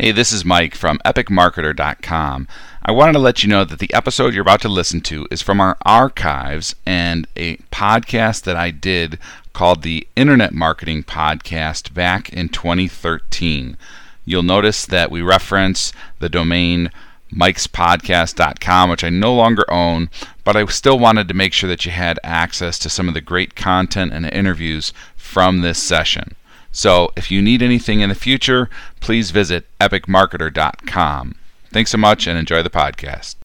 Hey, this is Mike from epicmarketer.com. I wanted to let you know that the episode you're about to listen to is from our archives and a podcast that I did called the Internet Marketing Podcast back in 2013. You'll notice that we reference the domain mikespodcast.com, which I no longer own, but I still wanted to make sure that you had access to some of the great content and interviews from this session. So if you need anything in the future, please visit epicmarketer.com. Thanks so much and enjoy the podcast.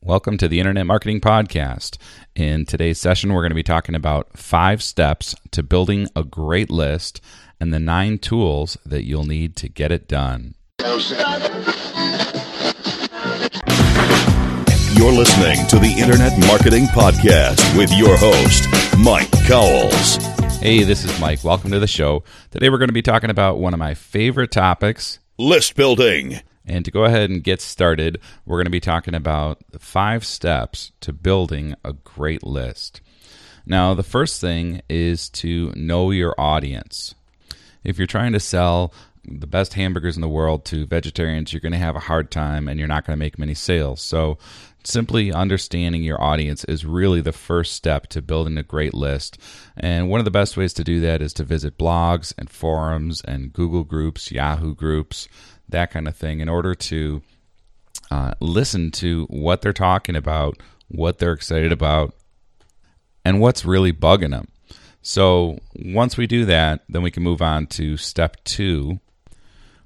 Welcome to the Internet Marketing Podcast. In today's session, we're going to be talking about five steps to building a great list and the nine tools that you'll need to get it done. You're listening to the Internet Marketing Podcast with your host, Mike Cowles. Hey, this is Mike. Welcome to the show. Today we're going to be talking about one of my favorite topics list building. And to go ahead and get started, we're going to be talking about the five steps to building a great list. Now, the first thing is to know your audience. If you're trying to sell the best hamburgers in the world to vegetarians, you're going to have a hard time and you're not going to make many sales. So, simply understanding your audience is really the first step to building a great list. And one of the best ways to do that is to visit blogs and forums and Google groups, Yahoo groups, that kind of thing, in order to uh, listen to what they're talking about, what they're excited about, and what's really bugging them. So once we do that, then we can move on to step two,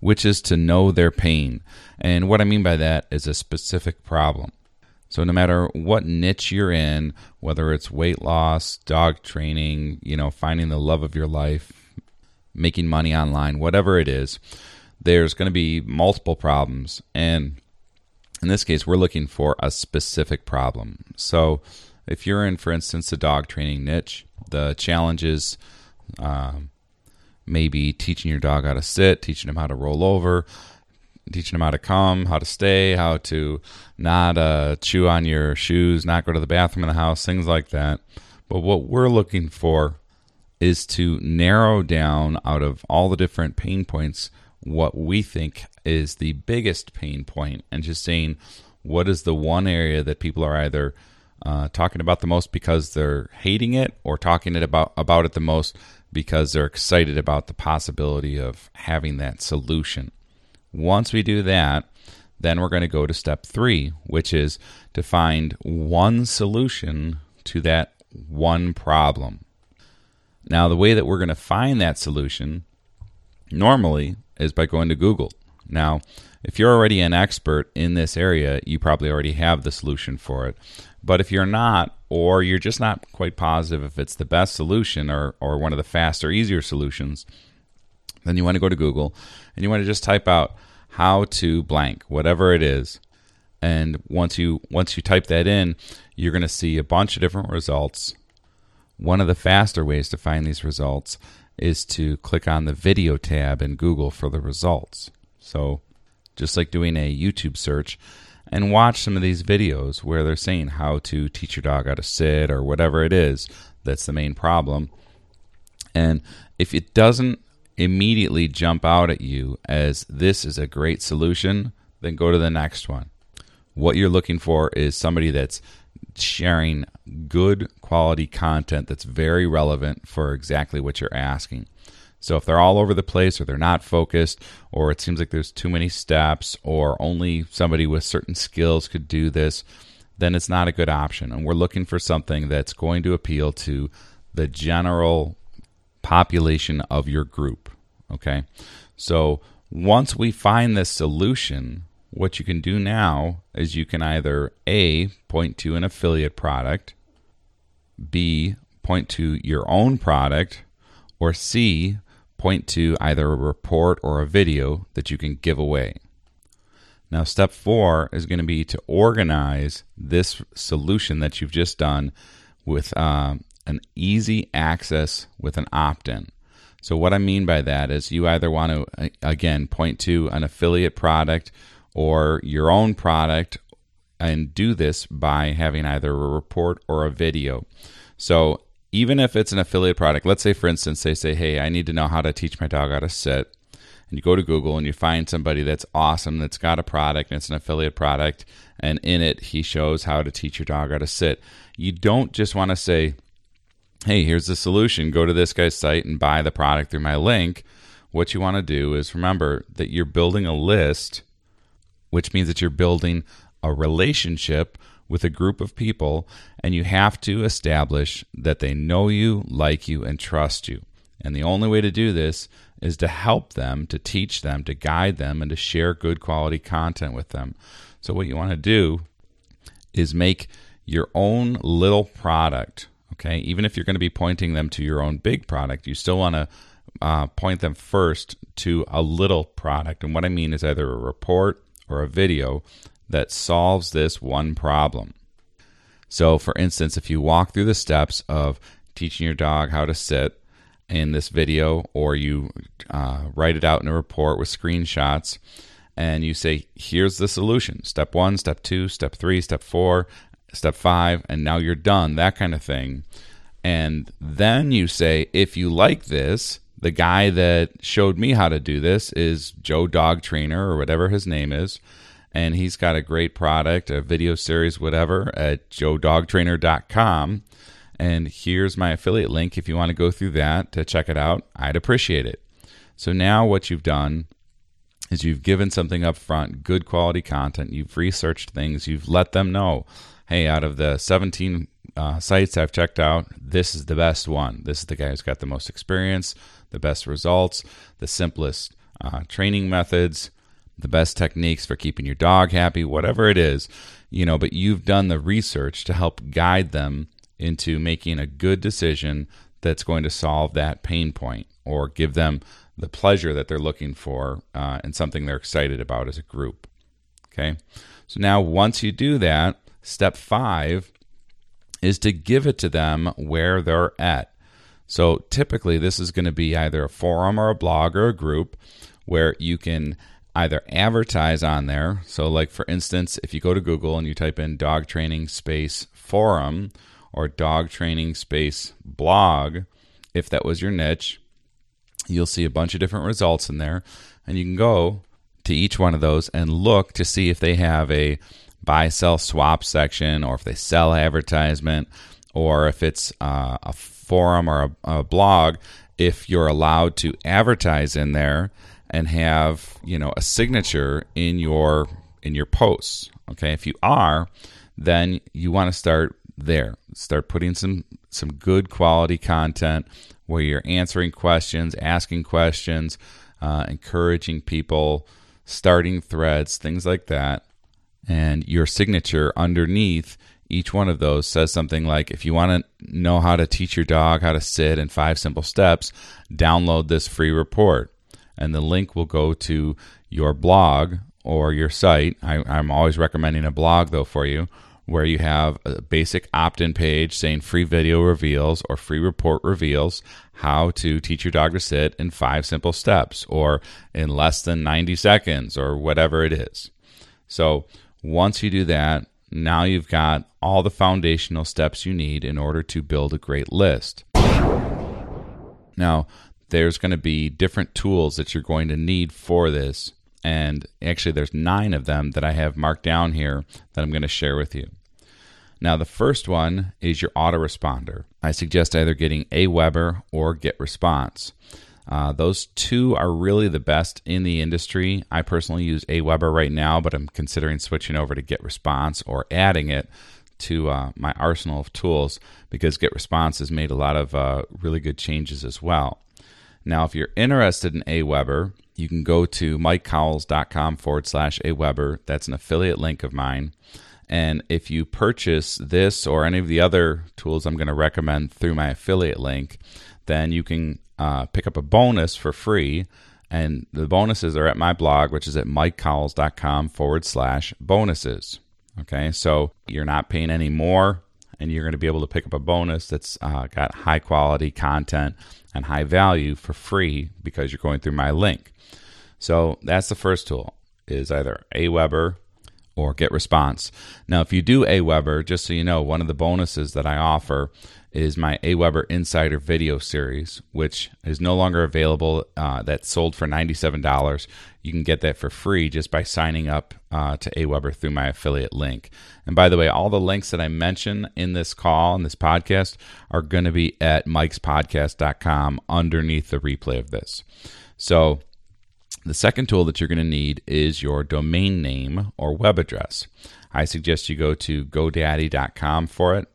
which is to know their pain. And what I mean by that is a specific problem. So no matter what niche you're in, whether it's weight loss, dog training, you know, finding the love of your life, making money online, whatever it is, there's going to be multiple problems. And in this case, we're looking for a specific problem. So if you're in, for instance, the dog training niche, the challenges um, maybe teaching your dog how to sit, teaching him how to roll over, teaching them how to come, how to stay, how to not uh, chew on your shoes, not go to the bathroom in the house, things like that. But what we're looking for is to narrow down out of all the different pain points what we think is the biggest pain point and just saying what is the one area that people are either uh, talking about the most because they're hating it or talking it about about it the most because they're excited about the possibility of having that solution. Once we do that, then we're going to go to step three, which is to find one solution to that one problem. Now, the way that we're going to find that solution normally is by going to Google. Now, if you're already an expert in this area, you probably already have the solution for it. But if you're not, or you're just not quite positive if it's the best solution or, or one of the faster, easier solutions, then you want to go to Google and you want to just type out how to blank, whatever it is. And once you once you type that in, you're going to see a bunch of different results. One of the faster ways to find these results is to click on the video tab in Google for the results. So, just like doing a YouTube search, and watch some of these videos where they're saying how to teach your dog how to sit or whatever it is that's the main problem. And if it doesn't immediately jump out at you as this is a great solution, then go to the next one. What you're looking for is somebody that's sharing good quality content that's very relevant for exactly what you're asking. So if they're all over the place or they're not focused or it seems like there's too many steps or only somebody with certain skills could do this, then it's not a good option. And we're looking for something that's going to appeal to the general population of your group. Okay. So once we find this solution, what you can do now is you can either A, point to an affiliate product, B, point to your own product, or C, point to either a report or a video that you can give away. Now, step four is going to be to organize this solution that you've just done with uh, an easy access with an opt in. So, what I mean by that is you either want to, again, point to an affiliate product or your own product and do this by having either a report or a video. So, even if it's an affiliate product, let's say, for instance, they say, Hey, I need to know how to teach my dog how to sit. and you go to Google and you find somebody that's awesome that's got a product and it's an affiliate product and in it he shows how to teach your dog how to sit. You don't just want to say, "Hey, here's the solution. Go to this guy's site and buy the product through my link." What you want to do is remember that you're building a list, which means that you're building a relationship with a group of people and you have to establish that they know you, like you and trust you. And the only way to do this is to help them, to teach them, to guide them, and to share good quality content with them. So, what you want to do is make your own little product. Okay. Even if you're going to be pointing them to your own big product, you still want to uh, point them first to a little product. And what I mean is either a report or a video that solves this one problem. So, for instance, if you walk through the steps of teaching your dog how to sit, in this video or you uh, write it out in a report with screenshots and you say, here's the solution step one, step two, step three, step four, step five, and now you're done, that kind of thing. And then you say, if you like this, the guy that showed me how to do this is Joe Dog Trainer or whatever his name is. And he's got a great product, a video series, whatever, at joedogtrainer.com. And here's my affiliate link if you want to go through that to check it out. I'd appreciate it. So now what you've done is you've given something up front, good quality content. You've researched things. You've let them know, hey, out of the 17 uh, sites I've checked out, this is the best one. This is the guy who's got the most experience, the best results, the simplest uh, training methods, the best techniques for keeping your dog happy, whatever it is, you know. But you've done the research to help guide them into making a good decision that's going to solve that pain point or give them the pleasure that they're looking for uh, and something they're excited about as a group. Okay. So now, once you do that, step five is to give it to them where they're at. So typically, this is going to be either a forum or a blog or a group where you can either advertise on there. So, like for instance, if you go to Google and you type in dog training space forum, or dog training space blog, if that was your niche, you'll see a bunch of different results in there. And you can go to each one of those and look to see if they have a buy, sell, swap section, or if they sell advertisement, or if it's uh, a forum or a, a blog, if you're allowed to advertise in there and have you know a signature in your in your posts okay if you are then you want to start there. Start putting some some good quality content where you're answering questions, asking questions, uh, encouraging people, starting threads, things like that. And your signature underneath each one of those says something like if you want to know how to teach your dog how to sit in five simple steps, download this free report. And the link will go to your blog or your site. I, am always recommending a blog though for you where you have a basic opt in page saying free video reveals or free report reveals how to teach your dog to sit in five simple steps or in less than 90 seconds or whatever it is. So once you do that, now you've got all the foundational steps you need in order to build a great list. Now, there's going to be different tools that you're going to need for this and actually there's nine of them that I have marked down here that I'm going to share with you. Now, the first one is your autoresponder. I suggest either getting Aweber or GetResponse. Uh, those two are really the best in the industry. I personally use Aweber right now, but I'm considering switching over to GetResponse or adding it to uh, my arsenal of tools because GetResponse has made a lot of uh, really good changes as well. Now, if you're interested in Aweber, you can go to mikecowles.com forward slash Aweber. That's an affiliate link of mine. And if you purchase this or any of the other tools I'm going to recommend through my affiliate link, then you can uh, pick up a bonus for free. And the bonuses are at my blog, which is at mikecowles.com forward slash bonuses. Okay, so you're not paying any more, and you're going to be able to pick up a bonus that's uh, got high quality content and high value for free because you're going through my link. So that's the first tool is either Aweber or GetResponse. Now, if you do Aweber, just so you know, one of the bonuses that I offer is my Aweber Insider video series, which is no longer available. Uh, that's sold for $97. You can get that for free just by signing up uh, to Aweber through my affiliate link. And by the way, all the links that I mention in this call and this podcast are going to be at mikespodcast.com underneath the replay of this. So, the second tool that you're going to need is your domain name or web address. I suggest you go to GoDaddy.com for it,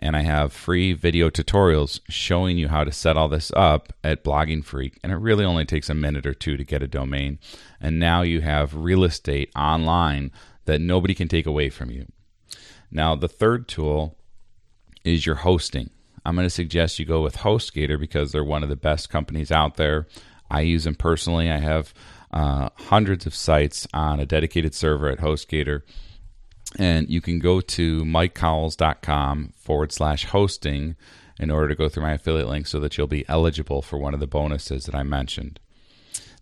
and I have free video tutorials showing you how to set all this up at Blogging Freak, and it really only takes a minute or two to get a domain. And now you have real estate online that nobody can take away from you. Now, the third tool is your hosting. I'm going to suggest you go with HostGator because they're one of the best companies out there. I use them personally. I have uh, hundreds of sites on a dedicated server at HostGator. And you can go to mikecowles.com forward slash hosting in order to go through my affiliate link so that you'll be eligible for one of the bonuses that I mentioned.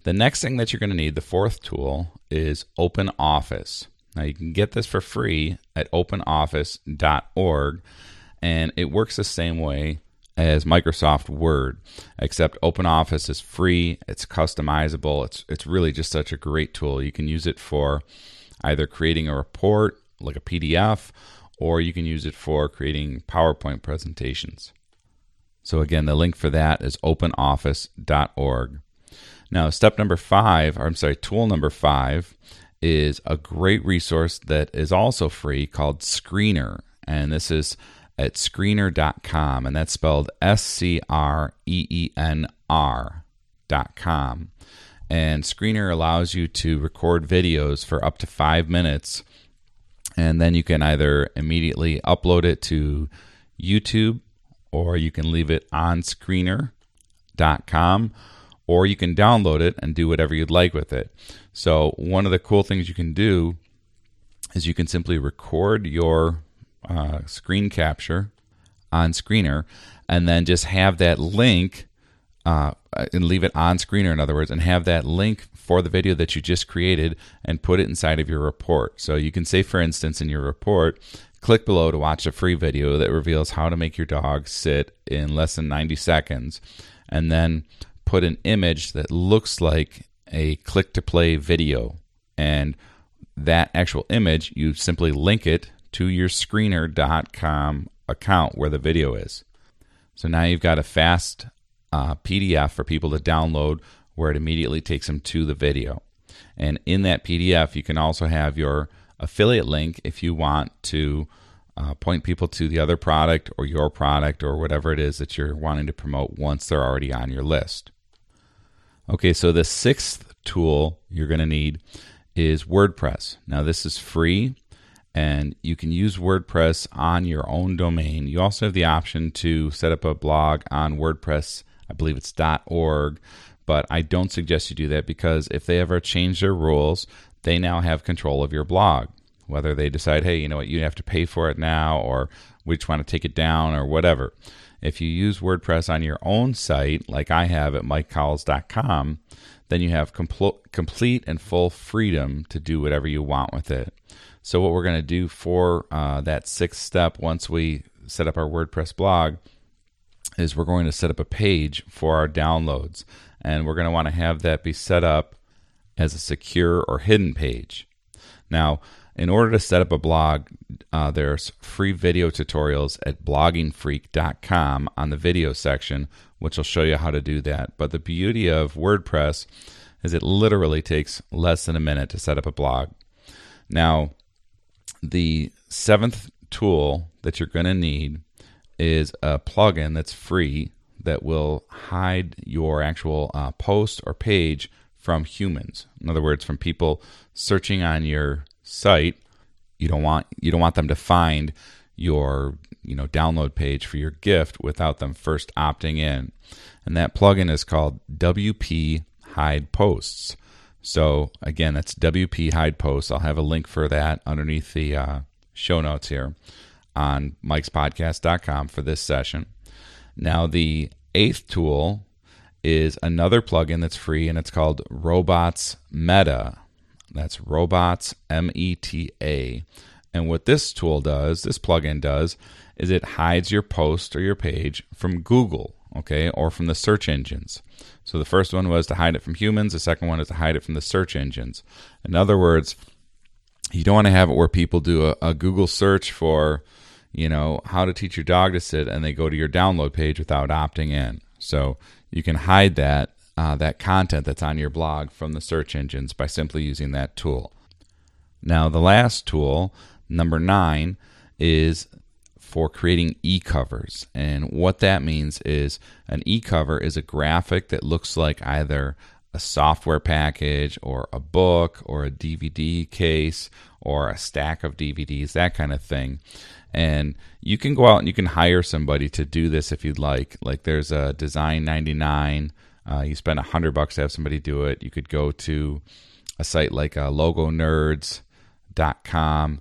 The next thing that you're going to need, the fourth tool, is Open Office. Now, you can get this for free at openoffice.org, and it works the same way as Microsoft Word, except OpenOffice is free. It's customizable. It's it's really just such a great tool. You can use it for either creating a report like a PDF, or you can use it for creating PowerPoint presentations. So again, the link for that is openoffice.org. Now, step number five, or I'm sorry, tool number five is a great resource that is also free called Screenr, And this is at screenr.com, and that's spelled S C R E E N R.com. And Screenr allows you to record videos for up to five minutes, and then you can either immediately upload it to YouTube or you can leave it on screenr.com or you can download it and do whatever you'd like with it. So, one of the cool things you can do is you can simply record your uh, screen capture on Screenr and then just have that link uh, and leave it on Screenr, in other words, and have that link for the video that you just created and put it inside of your report. So you can say, for instance, in your report, click below to watch a free video that reveals how to make your dog sit in less than 90 seconds, and then put an image that looks like a click to play video. And that actual image, you simply link it to your screenr.com account where the video is. So now you've got a fast uh, PDF for people to download where it immediately takes them to the video. And in that PDF, you can also have your affiliate link if you want to uh, point people to the other product or your product or whatever it is that you're wanting to promote once they're already on your list. Okay, so the sixth tool you're going to need is WordPress. Now, this is free and you can use WordPress on your own domain. You also have the option to set up a blog on WordPress. I believe it's .org, but I don't suggest you do that because if they ever change their rules, they now have control of your blog. Whether they decide, hey, you know what, you have to pay for it now, or we just want to take it down, or whatever. If you use WordPress on your own site, like I have at mikecowles.com, then you have compl- complete and full freedom to do whatever you want with it. So, what we're going to do for uh, that sixth step, once we set up our WordPress blog, is we're going to set up a page for our downloads. And we're going to want to have that be set up as a secure or hidden page. Now, in order to set up a blog, uh, there's free video tutorials at bloggingfreak.com on the video section, which will show you how to do that. But the beauty of WordPress is it literally takes less than a minute to set up a blog. Now, the seventh tool that you're going to need is a plugin that's free that will hide your actual uh, post or page from humans. In other words, from people searching on your site. You don't want you don't want them to find your you know download page for your gift without them first opting in. And that plugin is called WP Hide Posts. So again, that's WP Hide Posts. I'll have a link for that underneath the uh, show notes here on mikespodcast.com for this session. Now, the eighth tool is another plugin that's free, and it's called Robots Meta. That's robots, M E T A. And what this tool does, this plugin does, is it hides your post or your page from Google, okay, or from the search engines. So the first one was to hide it from humans, the second one is to hide it from the search engines. In other words, you don't want to have it where people do a, a Google search for, you know, how to teach your dog to sit and they go to your download page without opting in. So you can hide that uh, that content that's on your blog from the search engines by simply using that tool. Now, the last tool, number nine, is for creating e covers. And what that means is an e cover is a graphic that looks like either a software package or a book or a DVD case or a stack of DVDs, that kind of thing. And you can go out and you can hire somebody to do this if you'd like. Like there's a Design 99 uh, you spend a hundred bucks to have somebody do it. You could go to a site like uh, logonerds.com.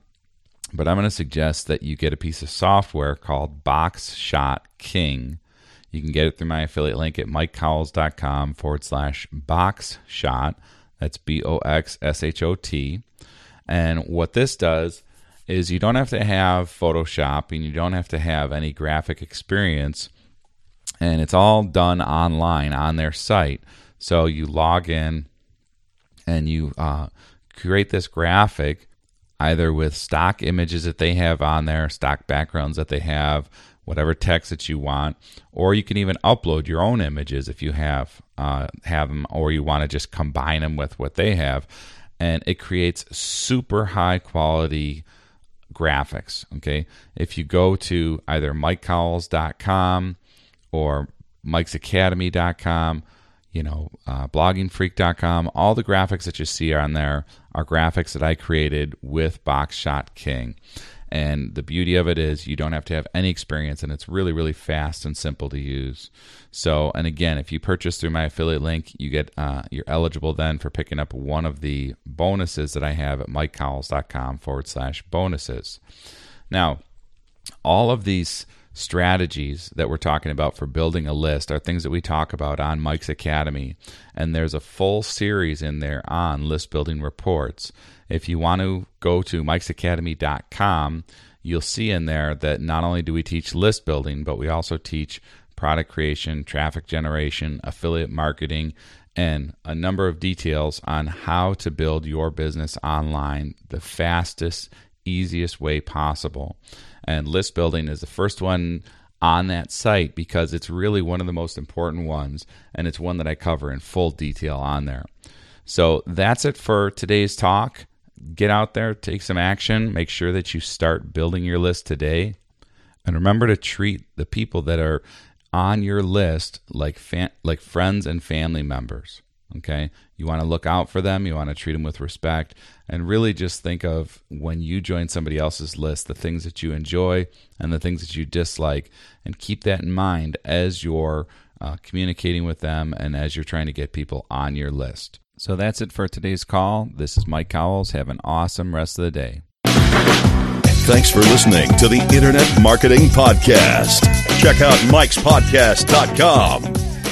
But I'm going to suggest that you get a piece of software called BoxShot King. You can get it through my affiliate link at mikecowles.com forward slash boxshot. That's B O X S H O T. And what this does is you don't have to have Photoshop and you don't have to have any graphic experience and it's all done online on their site. So you log in and you uh, create this graphic either with stock images that they have on there, stock backgrounds that they have, whatever text that you want, or you can even upload your own images if you have uh, have them, or you want to just combine them with what they have, and it creates super high quality graphics. Okay, if you go to either mikecowles.com or mikesacademy.com, you know, uh, bloggingfreak.com. All the graphics that you see on there are graphics that I created with BoxShot King. And the beauty of it is you don't have to have any experience, and it's really, really fast and simple to use. So, and again, if you purchase through my affiliate link, you get uh, you're eligible then for picking up one of the bonuses that I have at mikecowles.com forward slash bonuses. Now, all of these strategies that we're talking about for building a list are things that we talk about on Mike's Academy. And there's a full series in there on list building reports. If you want to go to mikesacademy.com, you'll see in there that not only do we teach list building, but we also teach product creation, traffic generation, affiliate marketing, and a number of details on how to build your business online the fastest, easiest way possible. And list building is the first one on that site because it's really one of the most important ones, and it's one that I cover in full detail on there. So that's it for today's talk. Get out there, take some action, make sure that you start building your list today. And remember to treat the people that are on your list like like friends and family members. Okay. You want to look out for them. You want to treat them with respect. And really just think of when you join somebody else's list, the things that you enjoy and the things that you dislike. And keep that in mind as you're uh, communicating with them and as you're trying to get people on your list. So that's it for today's call. This is Mike Cowles. Have an awesome rest of the day. Thanks for listening to the Internet Marketing Podcast. Check out Mike'sPodcast.com